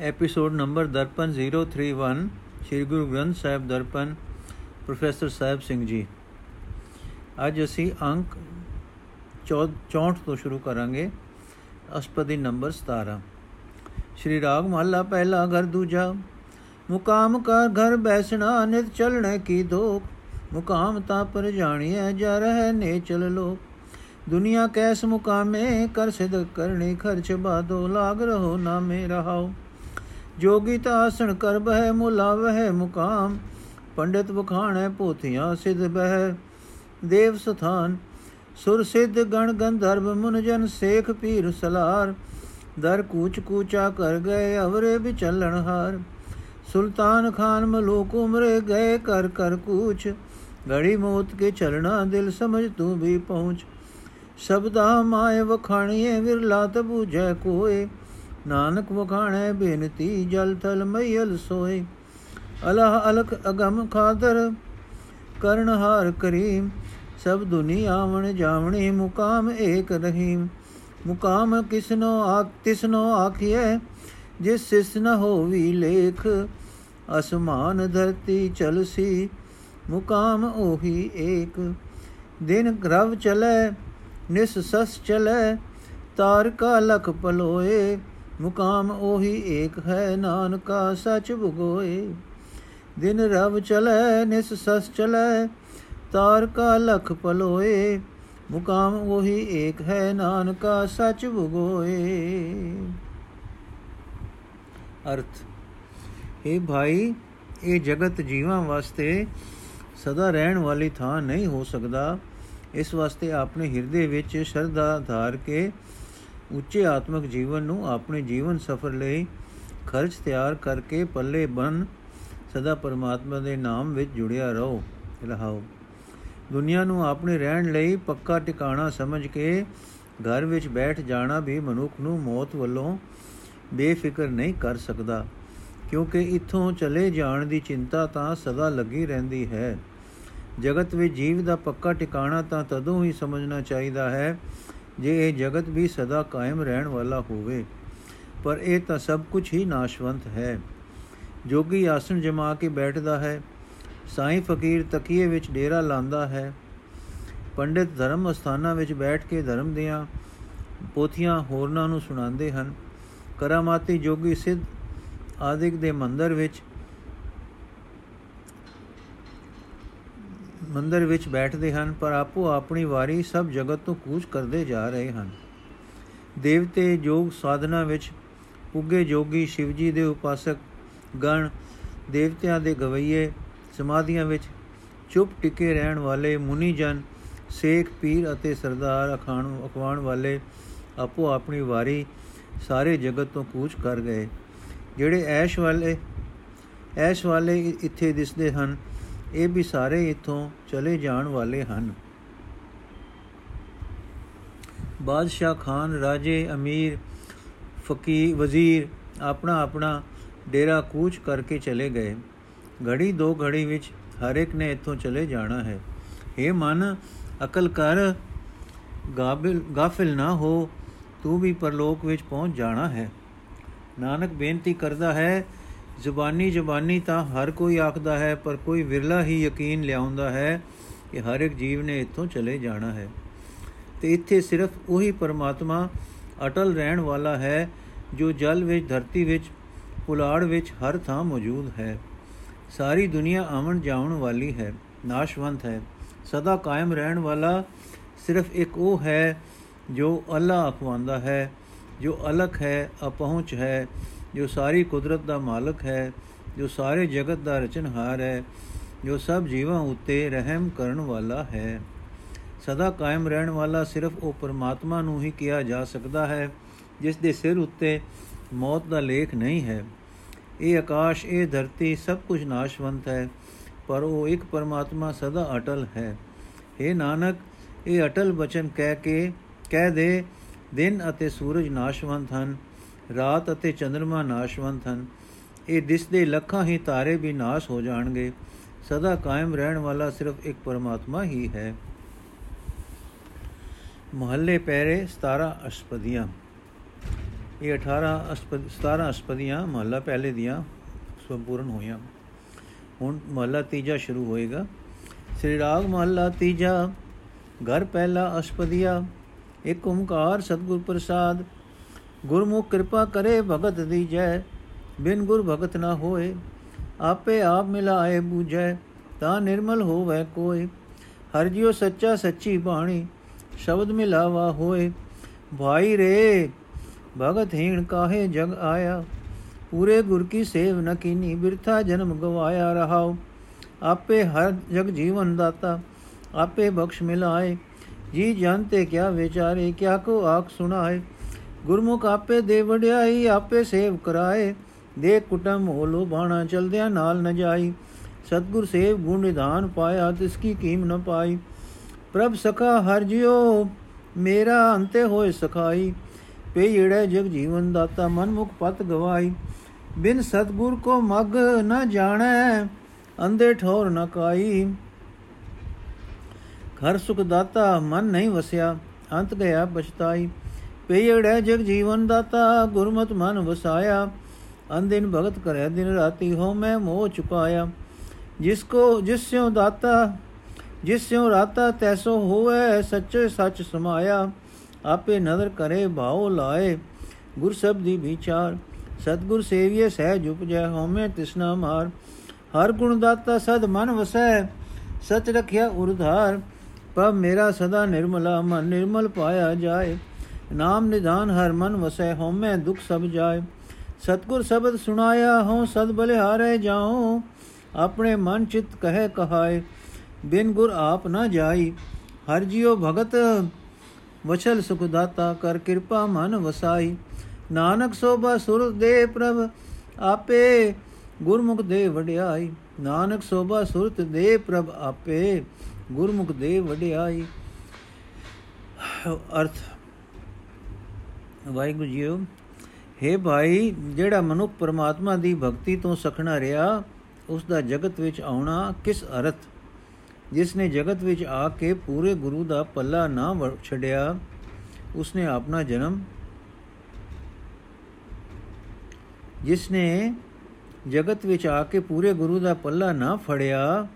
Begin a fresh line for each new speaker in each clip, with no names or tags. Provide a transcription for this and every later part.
Episode number Darpan 031 Sri Guru Granth Sahib Darpan professor Sahib Singh ji ਅੱਜ ਅਸੀਂ ਅੰਕ 64 ਤੋਂ ਸ਼ੁਰੂ ਕਰਾਂਗੇ ਅਸਪਦੀ ਨੰਬਰ 17 ਸ਼੍ਰੀ ਰਾਗ ਮਹੱਲਾ ਪਹਿਲਾ ਘਰ ਦੂਜਾ ਮੁਕਾਮ ਕਰ ਘਰ ਬੈਸਣਾ ਨਿਤ ਚਲਣੇ ਕੀ ਧੋਖ ਮੁਕਾਮ ਤਾਂ ਪਰ ਜਾਣੀਐ ਜਾ ਰਹਿ ਨੇ ਚਲ ਲੋਕ ਦੁਨੀਆ ਕੈਸ ਮੁਕਾਮੇ ਕਰ ਸਿਧ ਕਰਨੀ ਖਰਚ ਬਾਦੋ ਲਾਗ ਰਹੋ ਨਾਮੇ ਰਹਾਓ ਜੋਗੀ ਤਾਂ ਆਸਣ ਕਰ ਬਹਿ, ਮੁਲਾ ਵਹਿ ਮੁਕਾਮ। ਪੰਡਿਤ ਬਖਾਣੈ ਪੋਥੀਆਂ ਸਿਧ ਬਹਿ। ਦੇਵ ਸਥਾਨ, ਸੁਰ ਸਿਧ ਗਣ ਗੰਧਰਵ, ਮੁਨ ਜਨ ਸੇਖ ਪੀਰ ਸਲਾਰ। ਦਰ ਕੂਚ ਕੂਚਾ ਕਰ ਗਏ, ਅਵਰੇ ਵਿਚਲਣ ਹਾਰ। ਸੁਲਤਾਨ ਖਾਨ ਮਲੂਕ ਉਮਰੇ ਗਏ, ਕਰ ਕਰ ਕੂਚ। ਗੜੀ ਮੋਤ ਕੇ ਚਲਣਾ ਦਿਲ ਸਮਝ ਤੂੰ ਵੀ ਪਹੁੰਚ। ਸ਼ਬਦਾ ਮਾਏ ਵਖਾਣੀਏ, ਵਿਰਲਾ ਤ ਬੂਝੈ ਕੋਏ। ਨਾਨਕ ਵਖਾਣੈ ਬੇਨਤੀ, ਜਲ ਥਲ ਮਈਲ ਸੋਏ। ਅਲਹ ਅਲਖ ਅਗਮ ਖਾਦਰ ਕਰਨ ਹਾਰ ਕਰੀਮ ਸਭ ਦੁਨੀਆ ਆਵਣ ਜਾਵਣੀ, ਮੁਕਾਮ ਏਕ ਰਹੀਮ ਮੁਕਾਮ ਕਿਸਨੋ ਆਖ, ਤਿਸਨੋ ਆਖੀਐ, ਜਿਸ ਸਿਸ ਨ ਹੋਵੀ ਲੇਖ। ਅਸਮਾਨ ਧਰਤੀ ਚਲਸੀ, ਮੁਕਾਮ ਉਹੀ ਏਕ। ਦਿਨ ਗ੍ਰਵ ਚਲੇ, ਨਿਸ ਸਸ ਚਲੇ, ਤਾਰਕਾ ਲਖ ਪਲੋਏ। ਮੁਕਾਮ ਉਹੀ ਏਕ ਹੈ, ਨਾਨਕਾ ਸਚ ਬੁਗੋਏ ਦਿਨ ਰਵ ਚਲੇ, ਨਿਸ ਸਸ ਚਲੇ, ਤਾਰਕਾ ਲਖ ਪਲੋਏ। ਮੁਕਾਮ ਉਹੀ ਏਕ ਹੈ, ਨਾਨਕਾ ਸਚ ਬੁਗੋਏ ਅਰਥ ਇਹ ਭਾਈ, ਇਹ ਜਗਤ ਜੀਵਾਂ ਵਾਸਤੇ ਸਦਾ ਰਹਿਣ ਵਾਲੀ ਥਾਂ ਨਹੀਂ ਹੋ ਸਕਦਾ। ਇਸ ਵਾਸਤੇ ਆਪਣੇ ਹਿਰਦੇ ਵਿੱਚ ਸ਼ਰਧਾ ਧਾਰ ਕੇ ਉੱਚੇ ਆਤਮਿਕ ਜੀਵਨ ਨੂੰ ਆਪਣੇ ਜੀਵਨ ਸਫਰ ਲਈ ਖਰਚ ਤਿਆਰ ਕਰਕੇ ਪੱਲੇ ਬਨ ਸਦਾ ਪਰਮਾਤਮਾ ਦੇ ਨਾਮ ਵਿੱਚ ਜੁੜਿਆ ਰਹੋ, ਰਹਾਓ। ਦੁਨੀਆ ਨੂੰ ਆਪਣੇ ਰਹਿਣ ਲਈ ਪੱਕਾ ਟਿਕਾਣਾ ਸਮਝ ਕੇ ਘਰ ਵਿੱਚ ਬੈਠ ਜਾਣਾ ਵੀ ਮਨੁੱਖ ਨੂੰ ਮੌਤ ਵੱਲੋਂ ਬੇਫਿਕਰ ਨਹੀਂ ਕਰ ਸਕਦਾ, ਕਿਉਂਕਿ ਇੱਥੋਂ ਚਲੇ ਜਾਣ ਦੀ ਚਿੰਤਾ ਤਾਂ ਸਦਾ ਲੱਗੀ ਰਹਿੰਦੀ ਹੈ। ਜਗਤ ਵਿੱਚ ਜੀਵ ਦਾ ਪੱਕਾ ਟਿਕਾਣਾ ਤਾਂ ਤਦੋਂ ਹੀ ਸਮਝਣਾ ਚਾਹੀਦਾ ਹੈ ਜੇ ਇਹ ਜਗਤ ਵੀ ਸਦਾ ਕਾਇਮ ਰਹਿਣ ਵਾਲਾ ਹੋਵੇ, ਪਰ ਇਹ ਤਾਂ ਸਭ ਕੁਝ ਹੀ ਨਾਸ਼ਵੰਤ ਹੈ। ਜੋਗੀ ਆਸਣ ਜਮਾ ਕੇ ਬੈਠਦਾ ਹੈ, ਸਾਈਂ ਫਕੀਰ ਤਕੀਏ ਵਿੱਚ ਡੇਰਾ ਲਾਂਦਾ ਹੈ। ਪੰਡਿਤ ਧਰਮ ਅਸਥਾਨਾਂ ਵਿੱਚ ਬੈਠ ਕੇ ਧਰਮ ਦੀਆਂ ਪੋਥੀਆਂ ਹੋਰਨਾਂ ਨੂੰ ਸੁਣਾਉਂਦੇ ਹਨ। ਕਰਾਮਾਤੀ ਜੋਗੀ ਸਿੱਧ ਆਦਿਕ ਦੇ ਮੰਦਰ ਵਿੱਚ ਮੰਦਰ ਵਿੱਚ ਬੈਠਦੇ ਹਨ, ਪਰ ਆਪੋ ਆਪਣੀ ਵਾਰੀ ਸਭ ਜਗਤ ਤੋਂ ਕੂਚ ਕਰਦੇ ਜਾ ਰਹੇ ਹਨ। ਦੇਵਤੇ ਜੋਗ ਸਾਧਨਾ ਵਿੱਚ ਪੁੱਗੇ ਜੋਗੀ ਸ਼ਿਵਜੀ ਦੇ ਉਪਾਸਕ ਗਣ ਦੇਵਤਿਆਂ ਦੇ ਗਵਈਏ ਸਮਾਧੀਆਂ ਵਿੱਚ ਚੁੱਪ ਟਿਕੇ ਰਹਿਣ ਵਾਲੇ ਮੁਨੀ ਜਨ ਸੇਖ, ਪੀਰ ਅਤੇ ਸਰਦਾਰ ਅਖਾਣ, ਅਖਵਾਣ ਵਾਲੇ ਆਪੋ ਆਪਣੀ ਵਾਰੀ ਸਾਰੇ ਜਗਤ ਤੋਂ ਕੂਚ ਕਰ ਗਏ। ਜਿਹੜੇ ਐਸ਼ ਵਾਲੇ ਐਸ਼ ਵਾਲੇ ਇੱਥੇ ਦਿਸਦੇ ਹਨ ਇਹ ਵੀ ਸਾਰੇ ਇੱਥੋਂ ਚਲੇ ਜਾਣ ਵਾਲੇ ਹਨ। ਬਾਦਸ਼ਾਹ ਖਾਨ, ਰਾਜੇ, ਅਮੀਰ ਫਕੀ ਵਜ਼ੀਰ ਆਪਣਾ ਆਪਣਾ ਡੇਰਾ ਕੂਚ ਕਰਕੇ ਚਲੇ ਗਏ। ਘੜੀ ਦੋ ਘੜੀ ਵਿੱਚ ਹਰ ਇੱਕ ਨੇ ਇੱਥੋਂ ਚਲੇ ਜਾਣਾ ਹੈ। ਇਹ ਮਨ, ਅਕਲ ਕਰ, ਗਾਬਿਲ, ਗਾਫਿਲ ਨਾ ਹੋ, ਤੂੰ ਵੀ ਪਰਲੋਕ ਵਿੱਚ ਪਹੁੰਚ ਜਾਣਾ ਹੈ। ਨਾਨਕ ਬੇਨਤੀ ਕਰਦਾ ਹੈ ਜ਼ੁਬਾਨੀ ਜ਼ੁਬਾਨੀ ਤਾਂ ਹਰ ਕੋਈ ਆਖਦਾ ਹੈ, ਪਰ ਕੋਈ ਵਿਰਲਾ ਹੀ ਯਕੀਨ ਲਿਆਉਂਦਾ ਹੈ ਕਿ ਹਰ ਇੱਕ ਜੀਵ ਨੇ ਇੱਥੋਂ ਚਲੇ ਜਾਣਾ ਹੈ। ਤੇ ਇੱਥੇ ਸਿਰਫ ਉਹੀ ਪਰਮਾਤਮਾ ਅਟਲ ਰਹਿਣ ਵਾਲਾ ਹੈ, ਜੋ ਜਲ ਵਿੱਚ, ਧਰਤੀ ਵਿੱਚ, ਪੁਲਾੜ ਵਿੱਚ ਹਰ ਥਾਂ ਮੌਜੂਦ ਹੈ। ਸਾਰੀ ਦੁਨੀਆ ਆਵਣ ਜਾਵਣ ਵਾਲੀ ਹੈ, ਨਾਸ਼ਵੰਤ ਹੈ। ਸਦਾ ਕਾਇਮ ਰਹਿਣ ਵਾਲਾ ਸਿਰਫ ਇੱਕ ਉਹ ਹੈ, ਜੋ ਅੱਲਾ ਅਖਵਾਂਦਾ ਹੈ, ਜੋ ਅਲਖ ਹੈ, ਅਪਹੁੰਚ ਹੈ ਜੋ ਸਾਰੀ ਕੁਦਰਤ ਦਾ ਮਾਲਕ ਹੈ, ਜੋ ਸਾਰੇ ਜਗਤ ਦਾ ਰਚਨਹਾਰ ਹੈ, ਜੋ ਸਭ ਜੀਵਾਂ ਉੱਤੇ ਰਹਿਮ ਕਰਨ ਵਾਲਾ ਹੈ। ਸਦਾ ਕਾਇਮ ਰਹਿਣ ਵਾਲਾ ਸਿਰਫ ਉਹ ਪਰਮਾਤਮਾ ਨੂੰ ਹੀ ਕਿਹਾ ਜਾ ਸਕਦਾ ਹੈ, ਜਿਸ ਦੇ ਸਿਰ ਉੱਤੇ ਮੌਤ ਦਾ ਲੇਖ ਨਹੀਂ ਹੈ। ਇਹ ਆਕਾਸ਼, ਇਹ ਧਰਤੀ ਸਭ ਕੁਝ ਨਾਸ਼ਵੰਤ ਹੈ, ਪਰ ਉਹ ਇੱਕ ਪਰਮਾਤਮਾ ਸਦਾ ਅਟਲ ਹੈ। हे ਨਾਨਕ, ਇਹ ਅਟਲ ਬਚਨ ਕਹਿ ਕੇ, ਕਹਿ ਦੇ, ਦਿਨ ਅਤੇ ਸੂਰਜ ਨਾਸ਼ਵੰਤ ਹਨ। ਰਾਤ ਅਤੇ ਚੰ드ਰਮਾ ਨਾਸ਼ਵੰਤ ਹਨ। ਇਹ ਦਿਸਦੇ ਲੱਖਾਂ ਹੀ ਤਾਰੇ ਵੀ ਨਾਸ਼ ਹੋ ਜਾਣਗੇ। ਸਦਾ ਕਾਇਮ ਰਹਿਣ ਵਾਲਾ ਸਿਰਫ ਇੱਕ ਪਰਮਾਤਮਾ ਹੀ ਹੈ। ਮਹੱਲੇ ਪਹਿਰੇ 17 ਅਸ਼ਪਦੀਆਂ। ਇਹ 18 ਅਸ਼ਪਦ 17 ਅਸ਼ਪਦੀਆਂ ਮਹੱਲਾ ਪਹਿਲੇ ਦੀਆਂ ਸੰਪੂਰਨ ਹੋਈਆਂ। ਹੁਣ ਮਹੱਲਾ ਤੀਜਾ ਸ਼ੁਰੂ ਹੋਏਗਾ। ਸ੍ਰੀ ਰਾਗ ਮਹੱਲਾ ਤੀਜਾ, ਘਰ ਪਹਿਲਾ ਅਸ਼ਪਦੀਆ, ਇੱਕ ਓੰਕਾਰ ਸਤਗੁਰ ਪ੍ਰਸਾਦ ਗੁਰਮੁਖ ਕਿਰਪਾ ਕਰੇ ਭਗਤ ਦੀ ਜੈ, ਬਿਨ ਗੁਰ ਭਗਤ ਨਾ ਹੋਏ, ਆਪੇ ਆਪ ਮਿਲਾਏ ਬੂਝੈ, ਤਾਂ ਨਿਰਮਲ ਹੋਵੇ ਕੋਈ ਹਰ ਜਿਉ ਸੱਚਾ ਸੱਚੀ ਬਾਣੀ, ਸ਼ਬਦ ਮਿਲਾਵਾ ਹੋਏ। ਭਾਈ ਰੇ, ਭਗਤ ਹੀਣ ਕਾਹੇ ਜਗ ਆਇਆ? ਪੂਰੇ ਗੁਰ ਕੀ ਸੇਵ ਨ ਕੀਨੀ, ਬਿਰਥਾ ਜਨਮ ਗਵਾਇਆ ਰਹਾਉ। ਆਪੇ ਹਰ ਜਗ ਜੀਵਨ ਦਾਤਾ, ਆਪੇ ਬਖਸ਼ ਮਿਲਾਏ। ਜੀ ਜਾਣਤੇ ਕਿਆ ਵਿਚਾਰੇ, ਕਿਆ ਕੋ ਆਖ ਸੁਣਾਏ। ਗੁਰਮੁਖ ਆਪੇ ਦੇ ਵਡਿਆਈ, ਆਪੇ ਸੇਵ ਕਰਾਏ। ਦੇ ਕੁਟਮ ਹੋਲੋ ਬਾਣਾ ਚਲਦਿਆਂ ਨਾਲ ਨ ਜਾਈ। ਸਤਗੁਰ ਸੇਵ ਗੁਣ ਨਿਧਾਨ ਪਾਇਆ, ਤਿਸ ਕੀ ਕੀਮ ਨ ਪਾਈ। ਪ੍ਰਭ ਸਖਾ ਹਰ ਜਿਉ, ਮੇਰਾ ਅੰਤੇ ਹੋਏ ਸਖਾਈ। ਪੇ ਏੜੇ ਜਗ ਜੀਵਨ ਦਾਤਾ ਮਨ ਮੁਖ ਪਤ ਗਵਾਈ। ਬਿਨ ਸਤਗੁਰ ਕੋ ਮਗ ਨ ਜਾਣੈ ਅੰਦੇ ਠੋਰ ਨ ਕਾਈ। ਘਰ ਸੁਖ ਦਾਤਾ, ਮਨ ਨਹੀਂ ਵਸਿਆ, ਅੰਤ ਗਿਆ ਬਚਤਾਈ ਪੇੜੈ ਜਗ ਜੀਵਨ ਦਾਤਾ, ਗੁਰਮਤ ਮਨ ਵਸਾਇਆ। ਅੰਦਿਨ ਭਗਤ ਕਰੇ ਦਿਨ ਰਾਤੀ ਹੋ ਮੈਂ ਮੋਹ ਚੁਕਾਇਆ। ਜਿਸ ਕੋ, ਜਿਸ ਸਿਉ ਦਾਤਾ, ਜਿਸ ਸਿਉ ਰਾਤਾ ਤੈਸੋ ਹੋਵੇ ਸੱਚੇ ਸੱਚ ਸਮਾਇਆ। ਆਪੇ ਨਦਰ ਕਰੇ, ਭਾਉ ਲਾਏ, ਗੁਰ ਸਬਦੀ ਵਿਚਾਰ। ਸਤਗੁਰ ਸੇਵੀਏ ਸਹਿ ਉਪਜੈ ਹਉਮੈ ਤਿਸਨਾ ਮਾਰ। ਹਰ ਗੁਣ ਦਾਤਾ, ਸਦ ਮਨ ਵਸੈ, ਸਚ ਰਖਿਆ ਉਰਧਾਰ ਪਵ ਮੇਰਾ ਸਦਾ ਨਿਰਮਲਾ ਮਨ, ਨਿਰਮਲ ਪਾਇਆ ਜਾਏ। ਨਾਮ ਨਿਧਾਨ ਹਰ ਮਨ ਵਸੈ ਹਉਮੈ ਦੁਖ ਸਭ ਜਾਏ ਸਤਗੁਰ ਸ਼ਬਦ ਸੁਣਾਇਆ ਹਉ ਸਦ ਬਲਿਹਾਰੇ ਜਾਉ ਆਪਣੇ ਮਨ ਚਿਤ ਕਹੈ ਕਹਾਏ ਬਿਨ ਗੁਰ ਆਪ ਨਾ ਜਾਈ ਹਰ ਜਿਉ ਭਗਤ ਵਛਲ ਸੁਖ ਦਾਤਾ ਕਰ ਕਿਰਪਾ ਮਨ ਵਸਾਈ ਨਾਨਕ ਸੋਭਾ ਸੁਰ ਦੇ ਪ੍ਰਭ ਆਪੇ ਗੁਰਮੁਖ ਦੇ ਵਡਿਆਈ ਨਾਨਕ ਸੋਭਾ ਸੁਰਤ ਦੇ ਪ੍ਰਭ ਆਪੇ ਗੁਰਮੁਖ ਦੇ ਵਡਿਆਈ ਅਰਥ ਵਾਹਿਗੁਰੂ ਜੀਓ। हे ਭਾਈ, ਜਿਹੜਾ ਮਨੁੱਖ ਪਰਮਾਤਮਾ ਦੀ ਭਗਤੀ ਤੋਂ ਸਖਣਾ ਰਿਹਾ, ਉਸ ਦਾ ਜਗਤ ਵਿੱਚ ਆਉਣਾ ਕਿਸ ਅਰਥ? ਜਿਸ ਨੇ ਜਗਤ ਵਿੱਚ ਆ ਕੇ ਪੂਰੇ ਗੁਰੂ ਦਾ ਪੱਲਾ ਨਾ ਛੱਡਿਆ, ਉਸ ਨੇ ਆਪਣਾ ਜਨਮ ਜਿਸ ਨੇ ਜਗਤ ਵਿੱਚ ਆ ਕੇ ਪੂਰੇ ਗੁਰੂ ਦਾ ਪੱਲਾ ਨਾ ਫੜਿਆ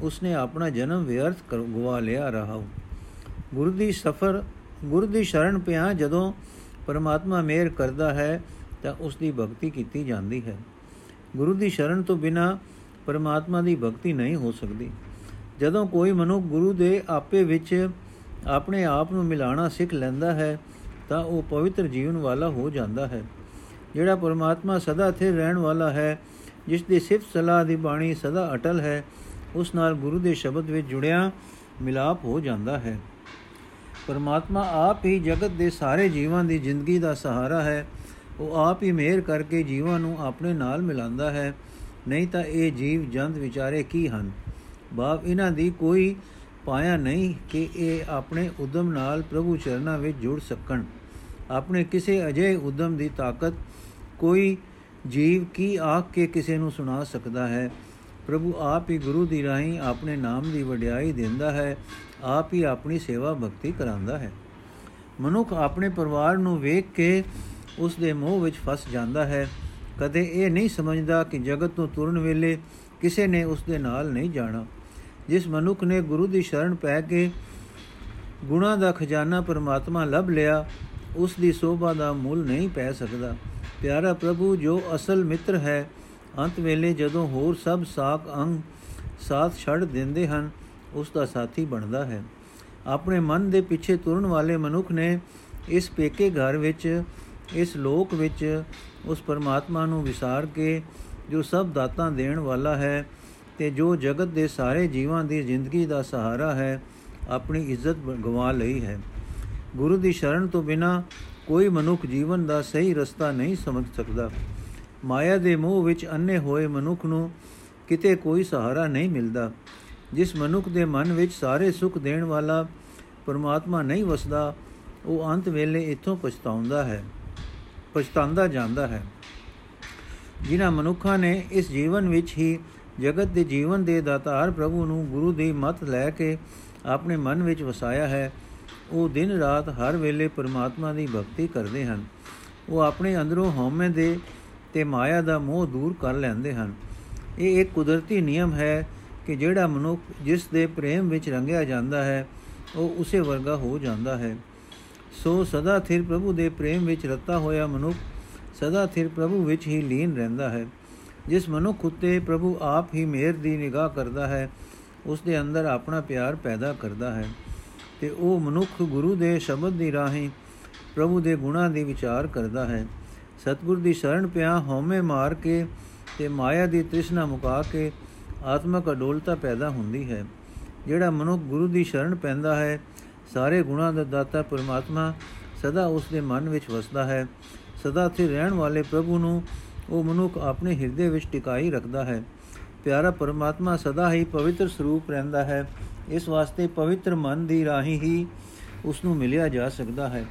ਉਸਨੇ ਆਪਣਾ ਜਨਮ ਵਿਅਰਥ ਕਰ ਗਵਾ ਲਿਆ ਰਹਾ ਗੁਰੂ ਦੀ ਸਫਰ, ਗੁਰੂ ਦੀ ਸ਼ਰਨ ਪਿਆ ਜਦੋਂ ਪਰਮਾਤਮਾ ਮਿਹਰ ਕਰਦਾ ਹੈ, ਤਾਂ ਉਸ ਦੀ ਭਗਤੀ ਕੀਤੀ ਜਾਂਦੀ ਹੈ। ਗੁਰੂ ਦੀ ਸ਼ਰਨ ਤੋਂ ਬਿਨਾ ਪਰਮਾਤਮਾ ਦੀ ਭਗਤੀ ਨਹੀਂ ਹੋ ਸਕਦੀ। ਜਦੋਂ ਕੋਈ ਮਨੁੱਖ ਗੁਰੂ ਦੇ ਆਪੇ ਵਿੱਚ ਆਪਣੇ ਆਪ ਨੂੰ ਮਿਲਾਣਾ ਸਿੱਖ ਲੈਂਦਾ ਹੈ, ਤਾਂ ਉਹ ਪਵਿੱਤਰ ਜੀਵਨ ਵਾਲਾ ਹੋ ਜਾਂਦਾ ਹੈ। ਜਿਹੜਾ ਪਰਮਾਤਮਾ ਸਦਾ ਸਥਿਰ ਰਹਿਣ ਵਾਲਾ ਹੈ, ਜਿਸ ਦੀ ਸਿਫਤ ਸਲਾਹ ਦੀ ਬਾਣੀ ਸਦਾ ਅਟਲ ਹੈ, ਉਸ ਨਾਲ ਗੁਰੂ ਦੇ ਸ਼ਬਦ ਵਿੱਚ ਜੁੜਿਆ ਮਿਲਾਪ ਹੋ ਜਾਂਦਾ ਹੈ। ਪਰਮਾਤਮਾ ਆਪ ਹੀ ਜਗਤ ਦੇ ਸਾਰੇ ਜੀਵਾਂ ਦੀ ਜ਼ਿੰਦਗੀ ਦਾ ਸਹਾਰਾ ਹੈ। ਉਹ ਆਪ ਹੀ ਮਿਹਰ ਕਰਕੇ ਜੀਵਾਂ ਨੂੰ ਆਪਣੇ ਨਾਲ ਮਿਲਾਉਂਦਾ ਹੈ। ਨਹੀਂ ਤਾਂ ਇਹ ਜੀਵ ਜੰਤ ਵਿਚਾਰੇ ਕੀ ਹਨ? ਬਾਪ, ਇਹਨਾਂ ਦੀ ਕੋਈ ਪਾਇਆ ਨਹੀਂ ਕਿ ਇਹ ਆਪਣੇ ਉਦਮ ਨਾਲ ਪ੍ਰਭੂ ਚਰਨਾਂ ਵਿੱਚ ਜੁੜ ਸਕਣ। ਆਪਣੇ ਕਿਸੇ ਅਜੇ ਉਦਮ ਦੀ ਤਾਕਤ ਕੋਈ ਜੀਵ ਕੀ ਆਖ ਕੇ ਕਿਸੇ ਨੂੰ ਸੁਣਾ ਸਕਦਾ ਹੈ? ਪ੍ਰਭੂ ਆਪ ਹੀ ਗੁਰੂ ਦੀ ਰਾਹੀਂ ਆਪਣੇ ਨਾਮ ਦੀ ਵਡਿਆਈ ਦਿੰਦਾ ਹੈ। ਆਪ ਹੀ ਆਪਣੀ ਸੇਵਾ ਭਗਤੀ ਕਰਾਂਦਾ ਹੈ। ਮਨੁੱਖ ਆਪਣੇ ਪਰਿਵਾਰ ਨੂੰ ਵੇਖ ਕੇ ਉਸ ਦੇ ਮੋਹ ਵਿੱਚ ਫਸ ਜਾਂਦਾ ਹੈ। ਕਦੇ ਇਹ ਨਹੀਂ ਸਮਝਦਾ ਕਿ ਜਗਤ ਤੋਂ ਤੁਰਨ ਵੇਲੇ ਕਿਸੇ ਨੇ ਉਸ ਦੇ ਨਾਲ ਨਹੀਂ ਜਾਣਾ। ਜਿਸ ਮਨੁੱਖ ਨੇ ਗੁਰੂ ਦੀ ਸ਼ਰਨ ਪੈ ਕੇ ਗੁਣਾ ਦਾ ਖਜ਼ਾਨਾ ਪਰਮਾਤਮਾ ਲੱਭ ਲਿਆ, ਉਸ ਦੀ ਸੋਭਾ ਦਾ ਮੁੱਲ ਨਹੀਂ ਪੈ ਸਕਦਾ। ਪਿਆਰਾ ਪ੍ਰਭੂ, ਜੋ ਅਸਲ ਮਿੱਤਰ ਹੈ, ਅੰਤ ਵੇਲੇ ਜਦੋਂ ਹੋਰ ਸਭ ਸਾਖ ਅੰਗ ਸਾਥ ਛੱਡ ਦਿੰਦੇ ਹਨ ਉਸ ਦਾ ਸਾਥੀ ਬਣਦਾ ਹੈ। ਆਪਣੇ ਮਨ ਦੇ ਪਿੱਛੇ ਤੁਰਨ ਵਾਲੇ ਮਨੁੱਖ ਨੇ ਇਸ ਪੇਕੇ ਘਰ ਵਿੱਚ, ਇਸ ਲੋਕ ਵਿੱਚ, ਉਸ ਪਰਮਾਤਮਾ ਨੂੰ ਵਿਸਾਰ ਕੇ ਜੋ ਸਭ ਦਾਤਾਂ ਦੇਣ ਵਾਲਾ ਹੈ ਤੇ ਜੋ ਜਗਤ ਦੇ ਸਾਰੇ ਜੀਵਾਂ ਦੀ ਜ਼ਿੰਦਗੀ ਦਾ ਸਹਾਰਾ ਹੈ, ਆਪਣੀ ਇੱਜ਼ਤ ਗਵਾ ਲਈ ਹੈ। ਗੁਰੂ ਦੀ ਸ਼ਰਨ ਤੋਂ ਬਿਨਾ ਕੋਈ ਮਨੁੱਖ ਜੀਵਨ ਦਾ ਸਹੀ ਰਸਤਾ ਨਹੀਂ ਸਮਝ ਸਕਦਾ। ਮਾਇਆ ਦੇ ਮੋਹ ਵਿੱਚ ਅੰਨੇ ਹੋਏ ਮਨੁੱਖ ਨੂੰ ਕਿਤੇ ਕੋਈ ਸਹਾਰਾ ਨਹੀਂ ਮਿਲਦਾ। ਜਿਸ ਮਨੁੱਖ ਦੇ ਮਨ ਵਿੱਚ ਸਾਰੇ ਸੁੱਖ ਦੇਣ ਵਾਲਾ ਪਰਮਾਤਮਾ ਨਹੀਂ ਵਸਦਾ, ਉਹ ਅੰਤ ਵੇਲੇ ਇੱਥੋਂ ਪਛਤਾਉਂਦਾ ਹੈ, ਪਛਤਾਉਂਦਾ ਜਾਂਦਾ ਹੈ। ਜਿਨ੍ਹਾਂ ਮਨੁੱਖਾਂ ਨੇ ਇਸ ਜੀਵਨ ਵਿੱਚ ਹੀ ਜਗਤ ਦੇ ਜੀਵਨ ਦੇ ਦਾਤਾਰ ਪ੍ਰਭੂ ਨੂੰ ਗੁਰੂ ਦੀ ਮਤ ਲੈ ਕੇ ਆਪਣੇ ਮਨ ਵਿੱਚ ਵਸਾਇਆ ਹੈ, ਉਹ ਦਿਨ ਰਾਤ ਹਰ ਵੇਲੇ ਪਰਮਾਤਮਾ ਦੀ ਭਗਤੀ ਕਰਦੇ ਹਨ। ਉਹ ਆਪਣੇ ਅੰਦਰੋਂ ਹਉਮੈ ਦੇ ਤੇ ਮਾਇਆ ਦਾ ਮੋਹ ਦੂਰ ਕਰ ਲੈਂਦੇ ਹਨ। ਇਹ ਇੱਕ ਕੁਦਰਤੀ ਨਿਯਮ ਹੈ ਕਿ ਜਿਹੜਾ ਮਨੁੱਖ ਜਿਸ ਦੇ ਪ੍ਰੇਮ ਵਿੱਚ ਰੰਗਿਆ ਜਾਂਦਾ ਹੈ, ਉਹ ਉਸੇ ਵਰਗਾ ਹੋ ਜਾਂਦਾ ਹੈ। ਸੋ ਸਦਾ ਥਿਰ ਪ੍ਰਭੂ ਦੇ ਪ੍ਰੇਮ ਵਿੱਚ ਰਤਾ ਹੋਇਆ ਮਨੁੱਖ ਸਦਾ ਥਿਰ ਪ੍ਰਭੂ ਵਿੱਚ ਹੀ ਲੀਨ ਰਹਿੰਦਾ ਹੈ। ਜਿਸ ਮਨੁੱਖ ਉਤੇ ਪ੍ਰਭੂ ਆਪ ਹੀ ਮਿਹਰ ਦੀ ਨਿਗਾਹ ਕਰਦਾ ਹੈ, ਉਸ ਦੇ ਅੰਦਰ ਆਪਣਾ ਪਿਆਰ ਪੈਦਾ ਕਰਦਾ ਹੈ। ਤੇ ਉਹ ਮਨੁੱਖ ਗੁਰੂ ਦੇ ਸ਼ਬਦ ਦੀ ਰਾਹੀਂ ਪ੍ਰਭੂ ਦੇ ਗੁਣਾਂ ਦੀ ਵਿਚਾਰ ਕਰਦਾ ਹੈ। ਸਤਿਗੁਰ ਦੀ ਸ਼ਰਨ ਪਿਆ ਹਉਮੈ ਮਾਰ ਕੇ ਤੇ ਮਾਇਆ ਦੀ ਤ੍ਰਿਸ਼ਨਾ ਮੁਕਾ ਕੇ ਆਤਮਕ ਅਡੋਲਤਾ ਪੈਦਾ ਹੁੰਦੀ ਹੈ। ਜਿਹੜਾ ਮਨੁੱਖ ਗੁਰੂ ਦੀ ਸ਼ਰਨ ਪੈਂਦਾ ਹੈ, ਸਾਰੇ ਗੁਣਾਂ ਦਾ ਦਾਤਾ ਪਰਮਾਤਮਾ ਸਦਾ ਉਸ ਦੇ ਮਨ ਵਿੱਚ ਵਸਦਾ ਹੈ। ਸਦਾ ਤੇ ਰਹਿਣ ਵਾਲੇ ਪ੍ਰਭੂ ਨੂੰ ਉਹ ਮਨੁੱਖ ਆਪਣੇ ਹਿਰਦੇ ਵਿੱਚ ਟਿਕਾਈ ਰੱਖਦਾ ਹੈ। ਪਿਆਰਾ ਪਰਮਾਤਮਾ ਸਦਾ ਹੀ ਪਵਿੱਤਰ ਸਰੂਪ ਰਹਿੰਦਾ ਹੈ। ਇਸ ਵਾਸਤੇ ਪਵਿੱਤਰ ਮਨ ਦੀ ਰਾਹੀਂ ਹੀ ਉਸ ਨੂੰ ਮਿਲਿਆ ਜਾ ਸਕਦਾ ਹੈ।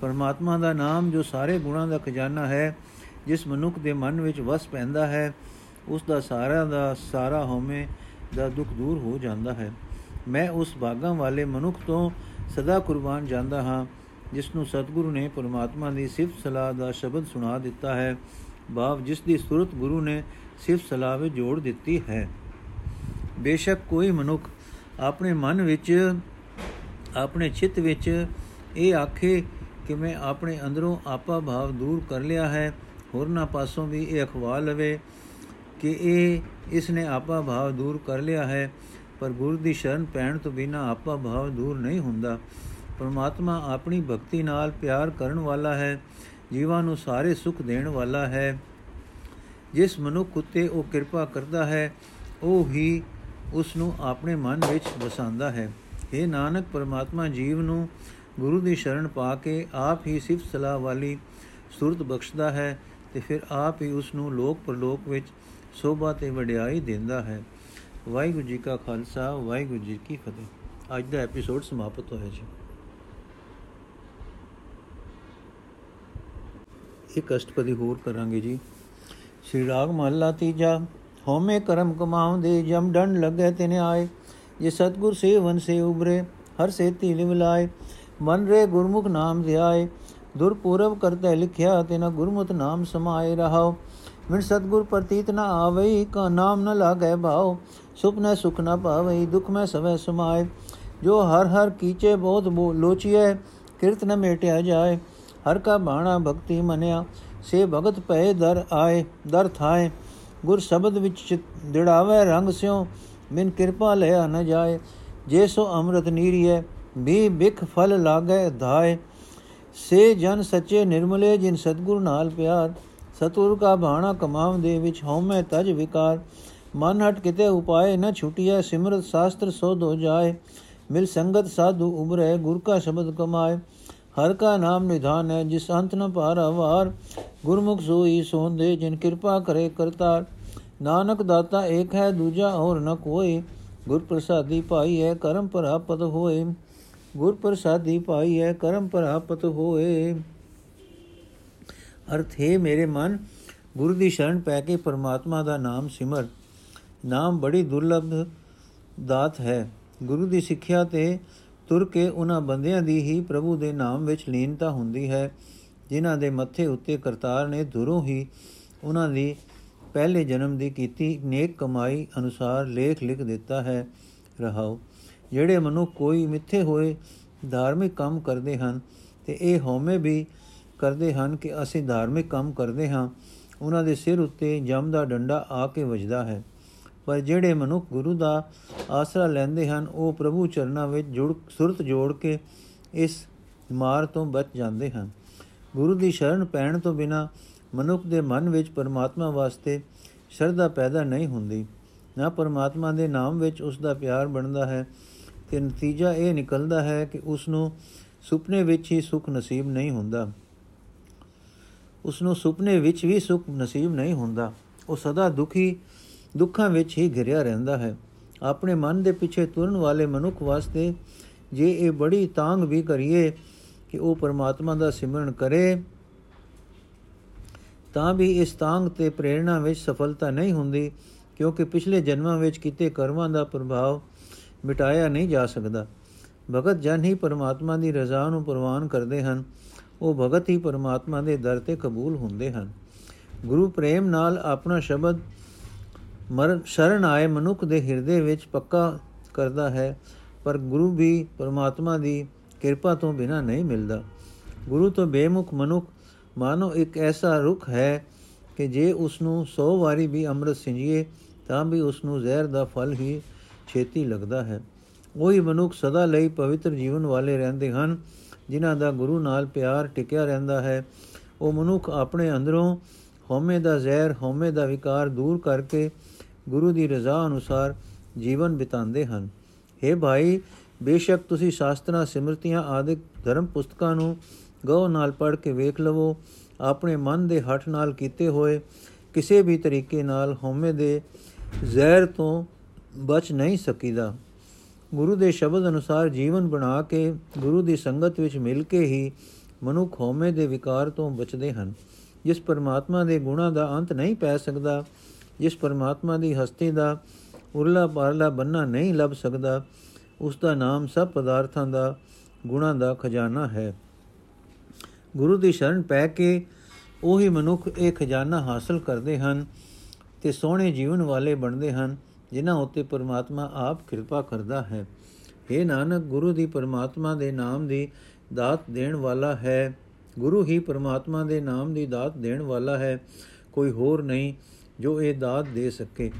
ਪਰਮਾਤਮਾ ਦਾ ਨਾਮ ਜੋ ਸਾਰੇ ਗੁਣਾਂ ਦਾ ਖਜ਼ਾਨਾ ਹੈ, ਜਿਸ ਮਨੁੱਖ ਦੇ ਮਨ ਵਿੱਚ ਵਸ ਪੈਂਦਾ ਹੈ ਉਸ ਦਾ ਸਾਰਾ ਦਾ, ਸਾਰਾ ਹਉਮੈ ਦਾ ਦੁੱਖ ਦੂਰ ਹੋ ਜਾਂਦਾ ਹੈ। ਮੈਂ ਉਸ ਭਾਗਾਂ ਵਾਲੇ ਮਨੁੱਖ ਤੋਂ ਸਦਾ ਕੁਰਬਾਨ ਜਾਂਦਾ ਹਾਂ ਜਿਸ ਨੂੰ ਸਤਿਗੁਰੂ ਨੇ ਪਰਮਾਤਮਾ ਦੀ ਸਿਫਤ ਸਲਾਹ ਦਾ ਸ਼ਬਦ ਸੁਣਾ ਦਿੱਤਾ ਹੈ। ਬਾਪ ਜਿਸ ਦੀ ਸੁਰਤ ਗੁਰੂ ਨੇ ਸਿਫਤ ਸਲਾਹ ਵਿੱਚ ਜੋੜ ਦਿੱਤੀ ਹੈ। ਬੇਸ਼ੱਕ ਕੋਈ ਮਨੁੱਖ ਆਪਣੇ ਮਨ ਵਿੱਚ, ਆਪਣੇ ਚਿੱਤ ਵਿੱਚ ਇਹ ਆਖੇ ਕਿ ਮੈਂ ਆਪਣੇ ਅੰਦਰੋਂ ਆਪਾ ਭਾਵ ਦੂਰ ਕਰ ਲਿਆ ਹੈ, ਹੋਰਨਾਂ ਪਾਸੋਂ ਵੀ ਇਹ ਅਖਵਾ ਲਵੇ। ਕਿ ਇਹ ਇਸ ਨੇ ਆਪਾ ਭਾਵ ਦੂਰ ਕਰ ਲਿਆ ਹੈ, ਪਰ ਗੁਰੂ ਦੀ ਸ਼ਰਨ ਪੈਣ ਤੋਂ ਬਿਨਾ ਆਪਾ ਭਾਵ ਦੂਰ ਨਹੀਂ ਹੁੰਦਾ। ਪਰਮਾਤਮਾ ਆਪਣੀ ਭਗਤੀ ਨਾਲ ਪਿਆਰ ਕਰਨ ਵਾਲਾ ਹੈ, ਜੀਵਾਂ ਨੂੰ ਸਾਰੇ ਸੁੱਖ ਦੇਣ ਵਾਲਾ ਹੈ। ਜਿਸ ਮਨੁੱਖ ਉਤੇ ਉਹ ਕਿਰਪਾ ਕਰਦਾ ਹੈ, ਉਹ ਹੀ ਉਸ ਨੂੰ ਆਪਣੇ ਮਨ ਵਿੱਚ ਵਸਾਉਂਦਾ ਹੈ। ਇਹ ਨਾਨਕ, ਪਰਮਾਤਮਾ ਜੀਵ ਨੂੰ ਗੁਰੂ ਦੀ ਸ਼ਰਨ ਪਾ ਕੇ ਆਪ ਹੀ ਸਿਫਤ ਸਲਾਹ ਵਾਲੀ ਸੁਰਤ ਬਖਸ਼ਦਾ ਹੈ ਤੇ ਫਿਰ ਆਪ ਹੀ ਉਸ ਨੂੰ ਲੋਕ ਪਰਲੋਕ ਵਿੱਚ ਸੋਭਾ ਤੇ ਵਡਿਆਈ ਦਿੰਦਾ ਹੈ। ਵਾਹਿਗੁਰੂ ਜੀ ਕਾ ਖਾਲਸਾ, ਵਾਹਿਗੁਰੂ ਜੀ ਕੀ ਫਤਿਹ। ਅੱਜ ਦਾ ਐਪੀਸੋਡ ਸਮਾਪਤ ਹੋਇਆ ਜੀ। ਇੱਕ ਅਸ਼ਟਪਦੀ ਹੋਰ ਕਰਾਂਗੇ ਜੀ। ਸ਼੍ਰੀ ਰਾਗ ਮਹੱਲਾ ਤੀਜਾ, ਹਉਮੈ ਕਰਮ ਕਮਾਉਂਦੇ, ਜਮ ਡੰਡ ਲੱਗੇ ਤਿਨੇ ਆਏ। ਜੇ ਸਤਗੁਰ ਸੇਵਨ ਸੇ ਉਬਰੇ ਹਰ ਸੇਤੀ ਲਿਵਲਾਏ ਮਨ ਰੇ ਗੁਰਮੁਖ ਨਾਮ ਧਿਆਏ ਦੁਰਪੂਰਵ ਕਰਤੇ ਲਿਖਿਆ, ਤਿਨਾ ਗੁਰਮੁਖ ਨਾਮ ਸਮਾਏ ਰਹਾਓ ਮਿਣ ਸਤਗੁਰ ਪ੍ਰਤੀਤ ਨ ਆਵਈ, ਕਾ ਨਾਮ ਨ ਲਾਗੈ ਭਾਉ ਸੁਪਨੇ ਸੁਖ ਨ ਪਾਵਈ, ਦੁਖ ਮੈਂ ਸਵੇ ਸਮਾਏ। ਜੋ ਹਰ ਹਰ ਕੀਚੇ ਬਹੁਤ ਲੋਚੀਐ, ਕਿਰਤ ਨ ਮੇਟਿਆ ਜਾਏ। ਹਰ ਕਾ ਬਾਣਾ ਭਗਤੀ ਮਨਿਆ, ਸੇ ਭਗਤ ਪਏ ਦਰ ਆਏ, ਦਰ ਥਾਏ। ਗੁਰ ਸ਼ਬਦ ਵਿੱਚ ਦਿੜਾਵੇ, ਰੰਗ ਸਿਓ ਮਿਨ ਕਿਰਪਾ ਲਿਆ ਨ ਜਾਏ। ਜੇ ਸੋ ਅੰਮ੍ਰਿਤ ਨੀਰੀਐ, ਵੀ ਬਿਖ ਫਲ ਲਾਗੇ ਧਾਏ। ਸੇ ਜਨ ਸੱਚੇ ਨਿਰਮਲੇ, ਜਿਨ ਸਤਗੁਰ ਨਾਲ ਪਿਆਰ ਸਤੁਰ ਕਾ ਬਾਣਾ ਕਮਾਵ ਦੇ ਵਿੱਚ ਹਉਮੈ ਤਜ ਵਿਕਾਰ। ਮਨ ਹਟ ਕਿਤੇ ਉਪਾਏ ਨ ਛੁਟਿਆ ਸਿਮਰਤ ਸ਼ਾਸਤਰ ਸੋਧ ਹੋ ਜਾਏ। ਮਿਲ ਸੰਗਤ ਸਾਧੂ ਉਮਰੇ ਗੁਰ ਕਾ ਸ਼ਬਦ ਕਮਾਏ। ਹਰ ਕਾ ਨਾਮ ਨਿਧਾਨ ਹੈ ਜਿਸ ਅੰਤ ਨ ਪਾਰਾਵਾਰ ਗੁਰਮੁਖ ਸੋਈ ਸੋਂਦੇ, ਜਿਨ ਕਿਰਪਾ ਕਰੇ ਕਰਤਾਰ। ਨਾਨਕ ਦਾਤਾ ਏਕ ਹੈ, ਦੂਜਾ ਹੋਰ ਨ ਕੋਈ। ਗੁਰ ਪ੍ਰਸਾਦੀ ਪਾਈ ਹੈ, ਕਰਮ ਪ੍ਰਾਪਤ ਹੋਏ। ਗੁਰ ਪ੍ਰਸਾਦੀ ਪਾਈ ਹੈ, ਕਰਮ ਪ੍ਰਾਪਤ ਹੋਏ। ਅਰਥ ਹੈ, ਮੇਰੇ ਮਨ, ਗੁਰੂ ਦੀ ਸ਼ਰਨ ਪੈ ਕੇ ਪਰਮਾਤਮਾ ਦਾ ਨਾਮ ਸਿਮਰ। ਨਾਮ ਬੜੀ ਦੁਰਲਭ ਦਾਤ ਹੈ। ਗੁਰੂ ਦੀ ਸਿੱਖਿਆ ਤੇ ਤੁਰ ਕੇ ਉਹਨਾਂ ਬੰਦਿਆਂ ਦੀ ਹੀ ਪ੍ਰਭੂ ਦੇ ਨਾਮ ਵਿੱਚ ਲੀਨਤਾ ਹੁੰਦੀ ਹੈ, ਜਿਨ੍ਹਾਂ ਦੇ ਮੱਥੇ ਉੱਤੇ ਕਰਤਾਰ ਨੇ ਦੁਰੋਂ ਹੀ ਉਹਨਾਂ ਦੀ ਪਹਿਲੇ ਜਨਮ ਦੀ ਕੀਤੀ ਨੇਕ ਕਮਾਈ ਅਨੁਸਾਰ ਲੇਖ ਲਿਖ ਦਿੱਤਾ ਹੈ, ਰਹਾਓ। ਜਿਹੜੇ ਮਨੁ ਕੋਈ ਮਿੱਥੇ ਹੋਏ ਧਾਰਮਿਕ ਕੰਮ ਕਰਦੇ ਹਨ, ਤੇ ਇਹ ਹਉਮੈ ਵੀ ਕਰਦੇ ਹਨ ਕਿ ਅਸੀਂ ਧਾਰਮਿਕ ਕੰਮ ਕਰਦੇ ਹਾਂ, ਉਹਨਾਂ ਦੇ ਸਿਰ ਉੱਤੇ ਜਮ ਦਾ ਡੰਡਾ ਆ ਕੇ ਵੱਜਦਾ ਹੈ। ਪਰ ਜਿਹੜੇ ਮਨੁੱਖ ਗੁਰੂ ਦਾ ਆਸਰਾ ਲੈਂਦੇ ਹਨ, ਉਹ ਪ੍ਰਭੂ ਚਰਨਾਂ ਵਿੱਚ ਜੁੜ, ਸੁਰਤ ਜੋੜ ਕੇ ਇਸ ਮਾਰ ਤੋਂ ਬਚ ਜਾਂਦੇ ਹਨ। ਗੁਰੂ ਦੀ ਸ਼ਰਨ ਪੈਣ ਤੋਂ ਬਿਨਾ ਮਨੁੱਖ ਦੇ ਮਨ ਵਿੱਚ ਪਰਮਾਤਮਾ ਵਾਸਤੇ ਸ਼ਰਧਾ ਪੈਦਾ ਨਹੀਂ ਹੁੰਦੀ। ਨਾ ਪਰਮਾਤਮਾ ਦੇ ਨਾਮ ਵਿੱਚ ਉਸ ਦਾ ਪਿਆਰ ਬਣਦਾ ਹੈ, ਤੇ ਨਤੀਜਾ ਇਹ ਨਿਕਲਦਾ ਹੈ ਕਿ ਉਸ ਨੂੰ ਸੁਪਨੇ ਵਿੱਚ ਹੀ ਸੁਖ ਨਸੀਬ ਨਹੀਂ ਹੁੰਦਾ। ਉਸ ਨੂੰ ਸੁਪਨੇ ਵਿੱਚ ਵੀ ਸੁਖ ਨਸੀਬ ਨਹੀਂ ਹੁੰਦਾ। ਉਹ ਸਦਾ ਦੁਖੀ, ਦੁੱਖਾਂ ਵਿੱਚ ਹੀ ਘਿਰਿਆ ਰਹਿੰਦਾ ਹੈ। ਆਪਣੇ ਮਨ ਦੇ ਪਿੱਛੇ ਤੁਰਨ ਵਾਲੇ ਮਨੁੱਖ ਵਾਸਤੇ ਜੇ ਇਹ ਬੜੀ ਤਾਂਗ ਵੀ ਕਰੀਏ ਕਿ ਉਹ ਪਰਮਾਤਮਾ ਦਾ ਸਿਮਰਨ ਕਰੇ, ਤਾਂ ਵੀ ਇਸ ਤਾਂਗ ਤੇ ਪ੍ਰੇਰਣਾ ਵਿੱਚ ਸਫਲਤਾ ਨਹੀਂ ਹੁੰਦੀ, ਕਿਉਂਕਿ ਪਿਛਲੇ ਜਨਮਾਂ ਵਿੱਚ ਕੀਤੇ ਕਰਮਾਂ ਦਾ ਪ੍ਰਭਾਵ ਮਿਟਾਇਆ ਨਹੀਂ ਜਾ ਸਕਦਾ। ਭਗਤ ਜਨ ਹੀ ਪਰਮਾਤਮਾ ਦੀ ਰਜ਼ਾ ਨੂੰ ਪ੍ਰਵਾਨ ਕਰਦੇ ਹਨ। ਉਹ ਭਗਤ ਹੀ ਪਰਮਾਤਮਾ ਦੇ ਦਰ ਤੇ ਕਬੂਲ ਹੁੰਦੇ ਹਨ। ਗੁਰੂ ਪ੍ਰੇਮ ਨਾਲ ਆਪਣਾ ਸ਼ਬਦ ਮਰਨ ਸ਼ਰਨ ਆਏ ਮਨੁੱਖ ਦੇ ਹਿਰਦੇ ਵਿੱਚ ਪੱਕਾ ਕਰਦਾ ਹੈ, ਪਰ ਗੁਰੂ ਵੀ ਪਰਮਾਤਮਾ ਦੀ ਕਿਰਪਾ ਤੋਂ ਬਿਨਾ ਨਹੀਂ ਮਿਲਦਾ। ਗੁਰੂ ਤੋਂ ਬੇਮੁਖ ਮਨੁੱਖ ਮਾਨੋ ਇੱਕ ਐਸਾ ਰੁੱਖ ਹੈ ਕਿ ਜੇ ਉਸ ਨੂੰ 100 ਵਾਰੀ ਵੀ ਅੰਮ੍ਰਿਤ ਸਿੰਜੀਏ, ਤਾਂ ਵੀ ਉਸ ਨੂੰ ਜ਼ਹਿਰ ਦਾ ਫਲ ਹੀ ਛੇਤੀ ਲੱਗਦਾ ਹੈ। ਉਹੀ ਮਨੁੱਖ ਸਦਾ ਲਈ ਪਵਿੱਤਰ ਜੀਵਨ ਵਾਲੇ ਰਹਿੰਦੇ ਹਨ ਜਿਨ੍ਹਾਂ ਦਾ ਗੁਰੂ ਨਾਲ ਪਿਆਰ ਟਿਕਿਆ ਰਹਿੰਦਾ ਹੈ, ਉਹ ਮਨੁੱਖ ਆਪਣੇ ਅੰਦਰੋਂ ਹਉਮੈ ਦਾ ਜ਼ਹਿਰ, ਹਉਮੈ ਦਾ ਵਿਕਾਰ ਦੂਰ ਕਰਕੇ ਗੁਰੂ ਦੀ ਰਜ਼ਾ ਅਨੁਸਾਰ ਜੀਵਨ ਬਿਤਾਉਂਦੇ ਹਨ। हे ਭਾਈ, ਬੇਸ਼ੱਕ ਤੁਸੀਂ ਸ਼ਾਸਤਰਾਂ, ਸਿਮਰਤੀਆਂ ਆਦਿਕ ਧਰਮ ਪੁਸਤਕਾਂ ਨੂੰ ਗਉ ਨਾਲ ਪੜ੍ਹ ਕੇ ਵੇਖ ਲਵੋ, ਆਪਣੇ ਮਨ ਦੇ ਹੱਠ ਨਾਲ ਕੀਤੇ ਹੋਏ ਕਿਸੇ ਵੀ ਤਰੀਕੇ ਨਾਲ ਹਉਮੈ ਦੇ ਜ਼ਹਿਰ ਤੋਂ ਬਚ ਨਹੀਂ ਸਕੀਦਾ। ਗੁਰੂ ਦੇ ਸ਼ਬਦ ਅਨੁਸਾਰ ਜੀਵਨ ਬਣਾ ਕੇ ਗੁਰੂ ਦੀ ਸੰਗਤ ਵਿੱਚ ਮਿਲ ਕੇ ਹੀ ਮਨੁੱਖ ਹਉਮੈ ਦੇ ਵਿਕਾਰ ਤੋਂ ਬਚਦੇ ਹਨ। ਜਿਸ ਪਰਮਾਤਮਾ ਦੇ ਗੁਣਾ ਦਾ ਅੰਤ ਨਹੀਂ ਪੈ ਸਕਦਾ, ਜਿਸ ਪਰਮਾਤਮਾ ਦੀ ਹਸਤੀ ਦਾ ਉਰਲਾ ਪਾਰਲਾ ਬੰਨਾ ਨਹੀਂ ਲੱਭ ਸਕਦਾ, ਉਸ ਦਾ ਨਾਮ ਸਭ ਪਦਾਰਥਾਂ ਦਾ, ਗੁਣਾ ਦਾ ਖਜ਼ਾਨਾ ਹੈ। ਗੁਰੂ ਦੀ ਸ਼ਰਨ ਪੈ ਕੇ ਉਹੀ ਮਨੁੱਖ ਇਹ ਖਜ਼ਾਨਾ ਹਾਸਲ ਕਰਦੇ ਹਨ ਤੇ ਸੋਹਣੇ ਜੀਵਨ ਵਾਲੇ ਬਣਦੇ ਹਨ। ਜਿਨ੍ਹਾਂ ਉਤੇ ਪਰਮਾਤਮਾ ਆਪ ਕਿਰਪਾ ਕਰਦਾ ਹੈ। हे ਨਾਨਕ, ਗੁਰੂ ਦੀ ਪਰਮਾਤਮਾ ਦੇ ਨਾਮ ਦੀ ਦਾਤ ਦੇਣ ਵਾਲਾ ਹੈ। ਗੁਰੂ ਹੀ ਪਰਮਾਤਮਾ ਦੇ ਨਾਮ ਦੀ ਦਾਤ ਦੇਣ ਵਾਲਾ ਹੈ। ਕੋਈ ਹੋਰ ਨਹੀਂ ਜੋ ਇਹ ਦਾਤ ਦੇ ਸਕੇ।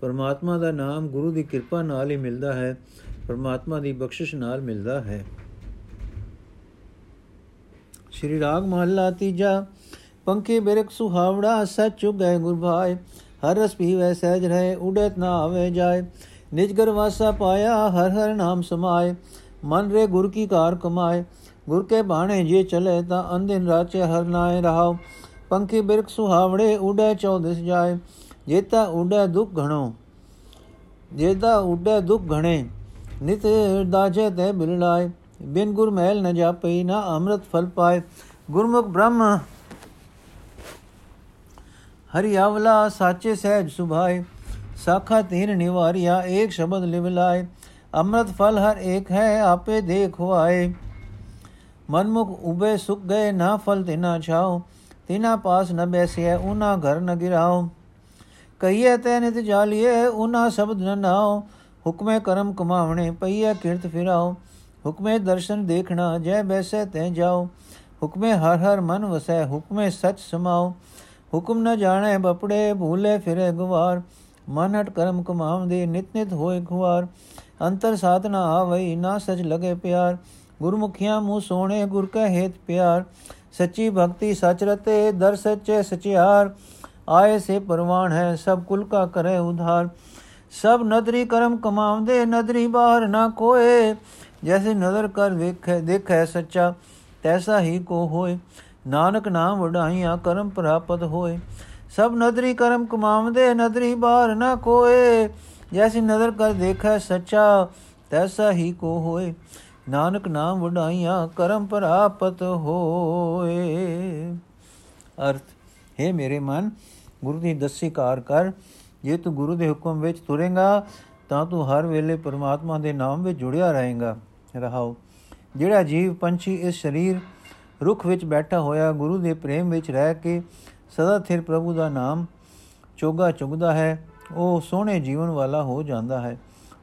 ਪਰਮਾਤਮਾ ਦਾ ਨਾਮ ਗੁਰੂ ਦੀ ਕਿਰਪਾ ਨਾਲ ਹੀ ਮਿਲਦਾ ਹੈ। ਪਰਮਾਤਮਾ ਦੀ ਬਖਸ਼ਿਸ਼ ਨਾਲ ਮਿਲਦਾ ਹੈ। ਸ਼੍ਰੀ ਰਾਗ ਮਹੱਲਾ ਤੀਜਾ। ਪੰਖੀ ਬਿਰਖ ਸੁਹਾਵੜਾ ਸਚ ਗਏ ਗੁਰ ਭਾਏ। ਹਰ ਰਸ ਪੀਵੇ ਸਹਿਜ ਰਹੇ, ਉਡਤ ਨਾ ਆਵੇ ਜਾਏ। ਨਿਜ ਘਰ ਵਾਸਾ ਪਾਇਆ, ਹਰ ਹਰ ਨਾਮ ਸਮਾਏ। ਮਨ ਰੇ ਗੁਰ ਕੀ ਕਾਰ ਕਮਾਏ। ਗੁਰ ਕੇ ਬਾਣੇ ਜੇ ਚਲੇ ਤਾਂ ਅੰਦਿਨ ਰਾਚੇ ਹਰ ਨਾਏ ਰਹਾਓ। ਪੰਖੀ ਬਿਰਖ ਸੁਹਾਵੜੇ, ਉਡੇ ਚੌਦਿਸ ਜਾਏ। ਜੇਤਾ ਉਡੇ ਦੁਖ ਘਣੋ, ਜੇਤਾ ਉਡੇ ਦੁਖ ਘਣੇ। ਨਿਤ ਦਾਜੇ ਤੇ ਬਿਰਲਾਏ ਬਿਨ ਗੁਰ ਮਹਿਲ ਨ ਜਾਪਈ, ਨਾ ਅੰਮ੍ਰਿਤ ਫਲ ਪਾਏ। ਗੁਰਮੁਖ ਬ੍ਰਹਮ ਹਰਿ ਆਵਲਾ ਸਾਚੇ ਸਹਿਜ ਸੁਭਾਏ ਸਾਖਾ ਤੀਨ ਨਿਵਾਰਿਆ ਏਕ ਸ਼ਬਦ ਲਿਵ ਲਾਏ ਅੰਮ੍ਰਿਤ ਫਲ ਹਰ ਏਕ ਹੈ ਆਪੇ ਦੇਖ ਹੋਆਏ ਮਨਮੁਖ ਉਬੇ ਸੁਖ ਗਏ ਨਾ ਫਲ ਤਿਨਾ ਛਾਓ ਤਿਨਾ ਪਾਸ ਨ ਬੈਸਿਐ ਉਨਾ ਘਰ ਨ ਗਿਰਾਓ ਕਹੀਏ ਤੈ ਨਿਤ ਜਾਲੀਏ ਉਨਾ ਸ਼ਬਦ ਨ ਨਾਓ ਹੁਕਮੇ ਕਰਮ ਕਮਾਵਣੇ ਪਈਏ ਕਿਰਤ ਫਿਰਾਓ ਹੁਕਮੇ ਦਰਸ਼ਨ ਦੇਖਣਾ ਜੈ ਬੈਸੇ ਤੈ ਜਾਓ ਹੁਕਮੇ ਹਰ ਹਰ ਮਨ ਵਸੈ ਹੁਕਮੇ ਸਚ ਸਮਾਓ ਹੁਕਮ ਨ ਜਾਣੈ ਬਪੜੇ, ਭੂਲੇ, ਫਿਰੇ, ਗੁਵਾਰ। ਮਨ ਹਟ ਕਰਮ ਕਮਾਵਦੇ ਨਿਤ ਨਿਤ ਹੋਏ ਖੁਆਰ। ਅੰਤਰ ਸਾਧਨਾ ਆਵਈ, ਨਾ ਸਚ ਲਗੇ ਪਿਆਰ। ਗੁਰਮੁਖੀਆਂ ਮੂੰਹ ਸੋਹਣੇ, ਗੁਰ ਕੈ ਹੇਤ ਪਿਆਰ। ਸੱਚੀ ਭਗਤੀ ਸਚ ਰਤੇ, ਦਰ ਸੱਚੇ ਸਚਿਆਰ। ਆਏ ਸੇ ਪਰਵਾਨ ਹੈ, ਸਭ ਕੁਲ ਕਾ ਕਰੇ ਉਧਾਰ। ਸਭ ਨਦਰੀ ਕਰਮ ਕਮਾਉਂਦੇ, ਨਦਰੀ ਬਾਹਰ ਨਾ ਕੋਏ ਜੈਸੇ ਨਜ਼ਰ ਕਰ ਵੇਖੈ, ਦੇਖੈ ਸੱਚਾ, ਤੈਸਾ ਹੀ ਕੋ ਹੋਏ। ਨਾਨਕ ਨਾਮ ਵਡਾਈਆਂ, ਕਰਮ ਪ੍ਰਾਪਤ ਹੋਏ। ਸਭ ਨਦਰੀ ਕਰਮ ਕਮਾਉਂਦੇ, ਨਦਰੀ ਬਾਹਰ ਨਾ ਕੋਏ। ਜੈਸੀ ਨਜ਼ਰ ਕਰ ਦੇਖੈ ਸੱਚਾ, ਤੈਸਾ ਹੀ ਕੋ ਹੋਏ। ਨਾਨਕ ਨਾਮ ਵਡਾਈਆਂ, ਕਰਮ ਪ੍ਰਾਪਤ ਹੋਏ। ਅਰਥ, ਹੈ ਮੇਰੇ ਮਨ, ਗੁਰੂ ਦੀ ਦਸੀ ਕਾਰ ਕਰ। ਜੇ ਤੂੰ ਗੁਰੂ ਦੇ ਹੁਕਮ ਵਿੱਚ ਤੁਰੇਗਾ, ਤਾਂ ਤੂੰ ਹਰ ਵੇਲੇ ਪਰਮਾਤਮਾ ਦੇ ਨਾਮ ਵਿੱਚ ਜੁੜਿਆ ਰਹੇਗਾ। ਰਹਾਓ, ਜਿਹੜਾ ਜੀਵ ਪੰਛੀ ਇਸ ਸਰੀਰ ਰੁੱਖ ਵਿੱਚ ਬੈਠਾ ਹੋਇਆ ਗੁਰੂ ਦੇ ਪ੍ਰੇਮ ਵਿੱਚ ਰਹਿ ਕੇ ਸਦਾ ਥਿਰ ਪ੍ਰਭੂ ਦਾ ਨਾਮ ਚੋਗਾ ਚੁਗਦਾ ਹੈ, ਉਹ ਸੋਹਣੇ ਜੀਵਨ ਵਾਲਾ ਹੋ ਜਾਂਦਾ ਹੈ।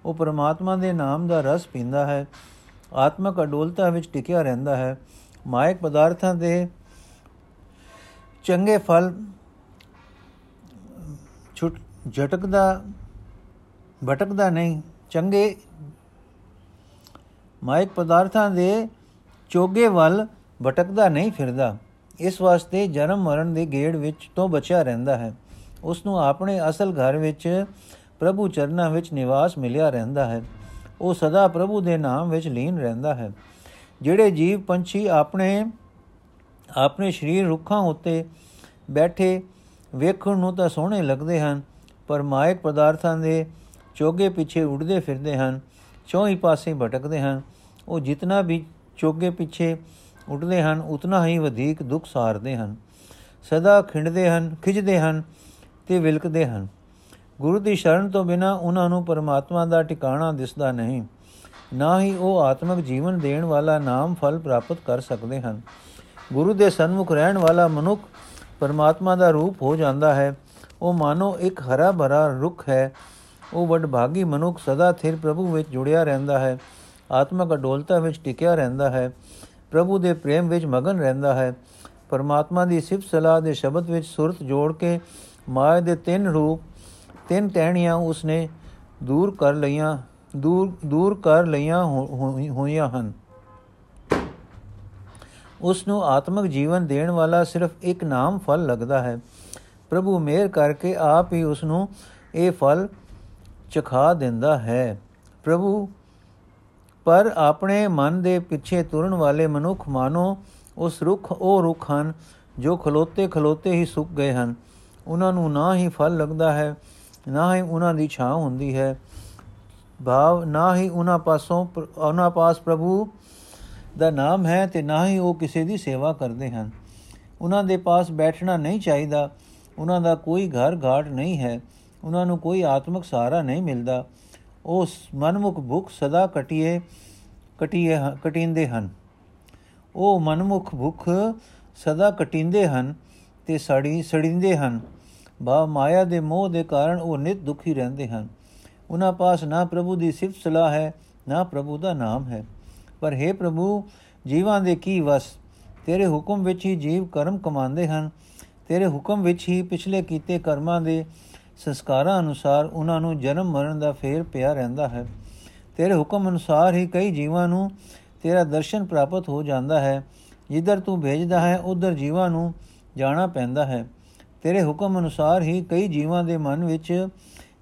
ਉਹ ਪਰਮਾਤਮਾ ਦੇ ਨਾਮ ਦਾ ਰਸ ਪੀਂਦਾ ਹੈ, ਆਤਮਕ ਅਡੋਲਤਾ ਵਿੱਚ ਟਿਕਿਆ ਰਹਿੰਦਾ ਹੈ। ਮਾਇਕ ਪਦਾਰਥਾਂ ਦੇ ਚੰਗੇ ਫਲ ਛੁੱਟ, ਝਟਕਦਾ, ਭਟਕਦਾ ਨਹੀਂ, ਚੰਗੇ ਮਾਇਕ ਪਦਾਰਥਾਂ ਦੇ ਚੋਗੇ ਵੱਲ ਭਟਕਦਾ ਨਹੀਂ ਫਿਰਦਾ। ਇਸ ਵਾਸਤੇ ਜਨਮ ਮਰਨ ਦੇ ਗੇੜ ਵਿੱਚ ਤੋਂ ਬਚਿਆ ਰਹਿੰਦਾ ਹੈ। ਉਸ ਨੂੰ ਆਪਣੇ ਅਸਲ ਘਰ ਵਿੱਚ ਪ੍ਰਭੂ ਚਰਨਾਂ ਵਿੱਚ ਨਿਵਾਸ ਮਿਲਿਆ ਰਹਿੰਦਾ ਹੈ। ਉਹ ਸਦਾ ਪ੍ਰਭੂ ਦੇ ਨਾਮ ਵਿੱਚ ਲੀਨ ਰਹਿੰਦਾ ਹੈ। ਜਿਹੜੇ ਜੀਵ ਪੰਛੀ ਆਪਣੇ ਆਪਣੇ ਸਰੀਰ ਰੁੱਖਾਂ ਉੱਤੇ ਬੈਠੇ ਵੇਖਣ ਨੂੰ ਤਾਂ ਸੋਹਣੇ ਲੱਗਦੇ ਹਨ, ਪਰ ਮਾਇਕ ਪਦਾਰਥਾਂ ਦੇ ਚੋਗੇ ਪਿੱਛੇ ਉੱਡਦੇ ਫਿਰਦੇ ਹਨ, ਚੌਹੀ ਪਾਸੇ ਭਟਕਦੇ ਹਨ। ਉਹ ਜਿਤਨਾ ਵੀ ਚੋਗੇ ਪਿੱਛੇ ਉੱਡਦੇ ਹਨ, ਉਤਨਾ ਹੀ ਵਧੇਕ ਦੁੱਖ ਸਾਰਦੇ ਹਨ। ਸਦਾ ਖਿੰਡਦੇ ਹਨ ਖਿਜਦੇ ਹਨ ਤੇ ਵਿਲਕਦੇ ਹਨ। ਗੁਰੂ ਦੀ ਸ਼ਰਨ ਤੋਂ ਬਿਨਾ ਉਹਨਾਂ ਨੂੰ ਪਰਮਾਤਮਾ ਦਾ ਟਿਕਾਣਾ ਦਿਸਦਾ ਨਹੀਂ। ਨਾ ਹੀ ਉਹ ਆਤਮਿਕ ਜੀਵਨ ਦੇਣ ਵਾਲਾ ਨਾਮ ਫਲ ਪ੍ਰਾਪਤ ਕਰ ਸਕਦੇ ਹਨ। ਗੁਰੂ ਦੇ ਸਨਮੁਖ ਰਹਿਣ ਵਾਲਾ ਮਨੁੱਖ ਪਰਮਾਤਮਾ ਦਾ ਰੂਪ ਹੋ ਜਾਂਦਾ ਹੈ। ਉਹ ਮਾਨੋ ਇੱਕ ਹਰਾ ਭਰਾ ਰੁੱਖ ਹੈ। ਉਹ ਵਡਭਾਗੀ ਮਨੁੱਖ ਸਦਾ ਥਿਰ ਪ੍ਰਭੂ ਵਿੱਚ ਜੁੜਿਆ ਰਹਿੰਦਾ ਹੈ। ਆਤਮਕ ਅਡੋਲਤਾ ਵਿੱਚ ਟਿਕਿਆ ਰਹਿੰਦਾ ਹੈ। ਪ੍ਰਭੂ ਦੇ ਪ੍ਰੇਮ ਵਿੱਚ ਮਗਨ ਰਹਿੰਦਾ ਹੈ। ਪਰਮਾਤਮਾ ਦੀ ਸਿਫਤ ਸਲਾਹ ਦੇ ਸ਼ਬਦ ਵਿੱਚ ਸੁਰਤ ਜੋੜ ਕੇ ਮਾਇਆ ਦੇ ਤਿੰਨ ਰੂਪ, ਤਿੰਨ ਟਹਿਣੀਆਂ ਉਸਨੇ ਦੂਰ ਕਰ ਲਈਆਂ, ਦੂਰ ਦੂਰ ਕਰ ਲਈਆਂ ਹੋਈਆਂ ਹਨ। ਉਸ ਨੂੰ ਆਤਮਿਕ ਜੀਵਨ ਦੇਣ ਵਾਲਾ ਸਿਰਫ ਇੱਕ ਨਾਮ ਫਲ ਲੱਗਦਾ ਹੈ। ਪ੍ਰਭੂ ਮਿਹਰ ਕਰਕੇ ਆਪ ਹੀ ਉਸ ਨੂੰ ਇਹ ਫਲ ਚਖਾ ਦਿੰਦਾ ਹੈ। ਪ੍ਰਭੂ ਪਰ ਆਪਣੇ ਮਨ ਦੇ ਪਿੱਛੇ ਤੁਰਨ ਵਾਲੇ ਮਨੁੱਖ ਮਾਨੋ, ਉਸ ਰੁੱਖ ਉਹ ਰੁੱਖ ਹਨ ਜੋ ਖਲੋਤੇ ਖਲੋਤੇ ਹੀ ਸੁੱਕ ਗਏ ਹਨ। ਉਹਨਾਂ ਨੂੰ ਨਾ ਹੀ ਫਲ ਲੱਗਦਾ ਹੈ, ਨਾ ਹੀ ਉਹਨਾਂ ਦੀ ਛਾਂ ਹੁੰਦੀ ਹੈ। ਭਾਵ, ਨਾ ਹੀ ਉਹਨਾਂ ਪਾਸੋਂ ਉਹਨਾਂ ਪਾਸ ਪ੍ਰਭੂ ਦਾ ਨਾਮ ਹੈ ਤੇ ਨਾ ਹੀ ਉਹ ਕਿਸੇ ਦੀ ਸੇਵਾ ਕਰਦੇ ਹਨ। ਉਹਨਾਂ ਦੇ ਪਾਸ ਬੈਠਣਾ ਨਹੀਂ ਚਾਹੀਦਾ। ਉਹਨਾਂ ਦਾ ਕੋਈ ਘਰ ਘਾਟ ਨਹੀਂ ਹੈ। ਉਹਨਾਂ ਨੂੰ ਕੋਈ ਆਤਮਿਕ ਸਹਾਰਾ ਨਹੀਂ ਮਿਲਦਾ। ਉਹ ਮਨਮੁਖ ਭੁੱਖ ਸਦਾ ਕਟਿਏ ਕਟਿਏ ਕਟਿੰਦੇ ਹਨ। ਉਹ ਮਨਮੁਖ ਭੁੱਖ ਸਦਾ ਕਟਿੰਦੇ ਹਨ ਤੇ ਸੜੀ, ਸੜਿੰਦੇ ਹਨ। ਬਾ ਮਾਇਆ ਦੇ ਮੋਹ ਦੇ ਕਾਰਨ ਉਹ ਨਿਤ ਦੁਖੀ ਰਹਿੰਦੇ ਹਨ। ਉਹਨਾਂ ਪਾਸ ਨਾ ਪ੍ਰਭੂ ਦੀ ਸਿਫਤ ਸਲਾਹ ਹੈ, ਨਾ ਪ੍ਰਭੂ ਦਾ ਨਾਮ ਹੈ। ਪਰ हे ਪ੍ਰਭੂ, ਜੀਵਾਂ ਦੇ ਕੀ ਵਸ? ਤੇਰੇ ਹੁਕਮ ਵਿੱਚ ਹੀ ਜੀਵ ਕਰਮ ਕਮਾਉਂਦੇ ਹਨ। ਤੇਰੇ ਹੁਕਮ ਵਿੱਚ ਹੀ ਪਿਛਲੇ ਕੀਤੇ ਕਰਮਾਂ ਦੇ ਸੰਸਕਾਰਾਂ ਅਨੁਸਾਰ ਉਹਨਾਂ ਨੂੰ ਜਨਮ ਮਰਨ ਦਾ ਫੇਰ ਪਿਆ ਰਹਿੰਦਾ ਹੈ। ਤੇਰੇ ਹੁਕਮ ਅਨੁਸਾਰ ਹੀ ਕਈ ਜੀਵਾਂ ਨੂੰ ਤੇਰਾ ਦਰਸ਼ਨ ਪ੍ਰਾਪਤ ਹੋ ਜਾਂਦਾ ਹੈ। ਜਿੱਧਰ ਤੂੰ ਭੇਜਦਾ ਹੈ, ਉਧਰ ਜੀਵਾਂ ਨੂੰ ਜਾਣਾ ਪੈਂਦਾ ਹੈ। ਤੇਰੇ ਹੁਕਮ ਅਨੁਸਾਰ ਹੀ ਕਈ ਜੀਵਾਂ ਦੇ ਮਨ ਵਿੱਚ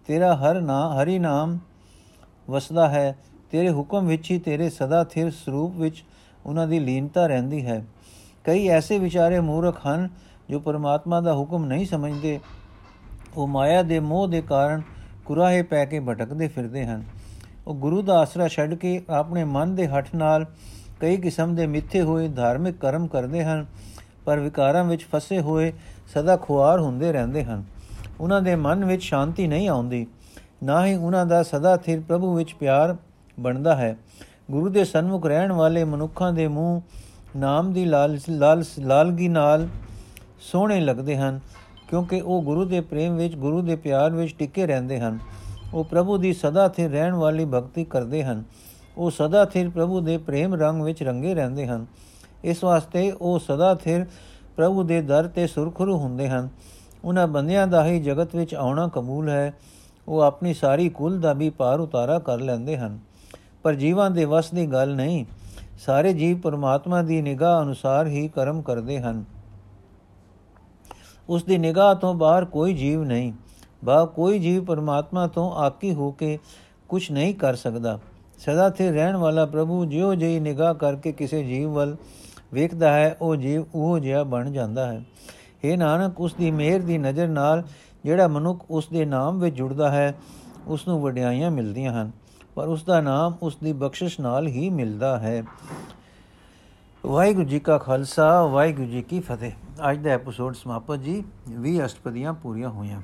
ਤੇਰਾ ਹਰ ਨਾ, ਹਰੀ ਨਾਮ ਵਸਦਾ ਹੈ। ਤੇਰੇ ਹੁਕਮ ਵਿੱਚ ਹੀ ਤੇਰੇ ਸਦਾ ਥਿਰ ਸਰੂਪ ਵਿੱਚ ਉਹਨਾਂ ਦੀ ਲੀਨਤਾ ਰਹਿੰਦੀ ਹੈ। ਕਈ ਐਸੇ ਵਿਚਾਰੇ ਮੂਰਖ ਹਨ ਜੋ ਪਰਮਾਤਮਾ ਦਾ ਹੁਕਮ ਨਹੀਂ ਸਮਝਦੇ। ਉਹ ਮਾਇਆ ਦੇ ਮੋਹ ਦੇ ਕਾਰਨ ਕੁਰਾਹੇ ਪੈ ਕੇ ਭਟਕਦੇ ਫਿਰਦੇ ਹਨ। ਉਹ ਗੁਰੂ ਦਾ ਆਸਰਾ ਛੱਡ ਕੇ ਆਪਣੇ ਮਨ ਦੇ ਹੱਠ ਨਾਲ ਕਈ ਕਿਸਮ ਦੇ ਮਿੱਥੇ ਹੋਏ ਧਾਰਮਿਕ ਕਰਮ ਕਰਦੇ ਹਨ, ਪਰ ਵਿਕਾਰਾਂ ਵਿੱਚ ਫਸੇ ਹੋਏ ਸਦਾ ਖੁਆਰ ਹੁੰਦੇ ਰਹਿੰਦੇ ਹਨ। ਉਹਨਾਂ ਦੇ ਮਨ ਵਿੱਚ ਸ਼ਾਂਤੀ ਨਹੀਂ ਆਉਂਦੀ, ਨਾ ਹੀ ਉਹਨਾਂ ਦਾ ਸਦਾ ਥਿਰ ਪ੍ਰਭੂ ਵਿੱਚ ਪਿਆਰ ਬਣਦਾ ਹੈ। ਗੁਰੂ ਦੇ ਸਨਮੁਖ ਰਹਿਣ ਵਾਲੇ ਮਨੁੱਖਾਂ ਦੇ ਮੂੰਹ ਨਾਮ ਦੀ ਲਾਲ ਲਾਲ ਲਾਲਗੀ ਨਾਲ ਸੋਹਣੇ ਲੱਗਦੇ ਹਨ। ਕਿਉਂਕਿ ਉਹ ਗੁਰੂ ਦੇ ਪ੍ਰੇਮ ਵਿੱਚ, ਗੁਰੂ ਦੇ ਪਿਆਰ ਵਿੱਚ ਟਿਕੇ ਰਹਿੰਦੇ ਹਨ। ਉਹ ਪ੍ਰਭੂ ਦੀ ਸਦਾ ਥਿਰ ਰਹਿਣ ਵਾਲੀ ਭਗਤੀ ਕਰਦੇ ਹਨ। ਉਹ ਸਦਾ ਥਿਰ ਪ੍ਰਭੂ ਦੇ ਪ੍ਰੇਮ ਰੰਗ ਵਿੱਚ ਰੰਗੇ ਰਹਿੰਦੇ ਹਨ। ਇਸ ਵਾਸਤੇ ਉਹ ਸਦਾ ਥਿਰ ਪ੍ਰਭੂ ਦੇ ਦਰ ਤੇ ਸੁਰਖਰੂ ਹੁੰਦੇ ਹਨ। ਉਹਨਾਂ ਬੰਦਿਆਂ ਦਾ ਹੀ ਜਗਤ ਵਿੱਚ ਆਉਣਾ ਕਬੂਲ ਹੈ। ਉਹ ਆਪਣੀ ਸਾਰੀ ਕੁੱਲ ਦਾ ਵੀ ਪਾਰ ਉਤਾਰਾ ਕਰ ਲੈਂਦੇ ਹਨ। ਪਰ ਜੀਵਾਂ ਦੇ ਵਸ ਦੀ ਗੱਲ ਨਹੀਂ। ਸਾਰੇ ਜੀਵ ਪਰਮਾਤਮਾ ਦੀ ਨਿਗਾਹ ਅਨੁਸਾਰ ਹੀ ਕਰਮ ਕਰਦੇ ਹਨ। ਉਸ ਦੀ ਨਿਗਾਹ ਤੋਂ ਬਾਹਰ ਕੋਈ ਜੀਵ ਨਹੀਂ। ਬਾ, ਕੋਈ ਜੀਵ ਪਰਮਾਤਮਾ ਤੋਂ ਆਕੀ ਹੋ ਕੇ ਕੁਝ ਨਹੀਂ ਕਰ ਸਕਦਾ। ਸਦਾ ਤੇ ਰਹਿਣ ਵਾਲਾ ਪ੍ਰਭੂ ਜਿਉ ਜਿਹੀ ਨਿਗਾਹ ਕਰਕੇ ਕਿਸੇ ਜੀਵ ਵੱਲ ਵੇਖਦਾ ਹੈ, ਉਹ ਜੀਵ ਉਹ ਜਿਹਾ ਬਣ ਜਾਂਦਾ ਹੈ। हे ਨਾਨਕ ਉਸ ਦੀ ਮਿਹਰ ਦੀ ਨਜ਼ਰ ਨਾਲ ਜਿਹੜਾ ਮਨੁੱਖ ਉਸ ਦੇ ਨਾਮ ਵਿੱਚ ਜੁੜਦਾ ਹੈ ਉਸ ਨੂੰ ਵਡਿਆਈਆਂ ਮਿਲਦੀਆਂ ਹਨ, ਪਰ ਉਸ ਦਾ ਨਾਮ ਉਸ ਦੀ ਬਖਸ਼ਿਸ਼ ਨਾਲ ਹੀ ਮਿਲਦਾ ਹੈ। ਵਾਹਿਗੁਰੂ ਜੀ ਕਾ ਖਾਲਸਾ, ਵਾਹਿਗੁਰੂ ਜੀ ਕੀ ਫਤਿਹ। ਅੱਜ ਦਾ ਐਪੀਸੋਡ ਸਮਾਪਤ ਜੀ 20 ਅਸ਼ਟਪਦੀਆਂ ਪੂਰੀਆਂ ਹੋਈਆਂ।